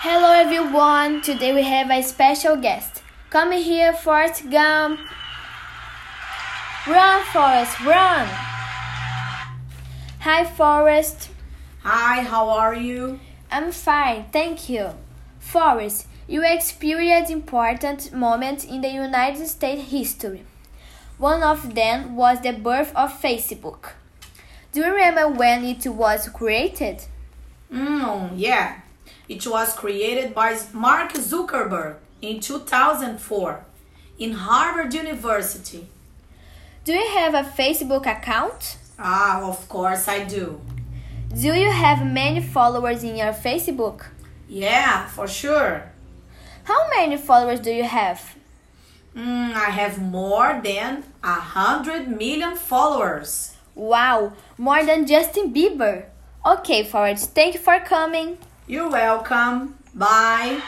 Hello everyone. Today we have a special guest. Come here, Forrest Gump. Run, Forrest, run. Hi, Forrest. Hi, how are you? I'm fine, thank you. Forrest, you experienced important moments in the United States history. One of them was the birth of Facebook. Do you remember when it was created? Mm, yeah. It was created by Mark Zuckerberg in 2004 in Harvard University. Do you have a Facebook account? Ah, of course I do. Do you have many followers in your Facebook? Yeah, for sure. How many followers do you have? Mm, I have more than a hundred million followers. Wow, more than Justin Bieber. Okay, Forrest, thank you for coming. You're welcome. Bye.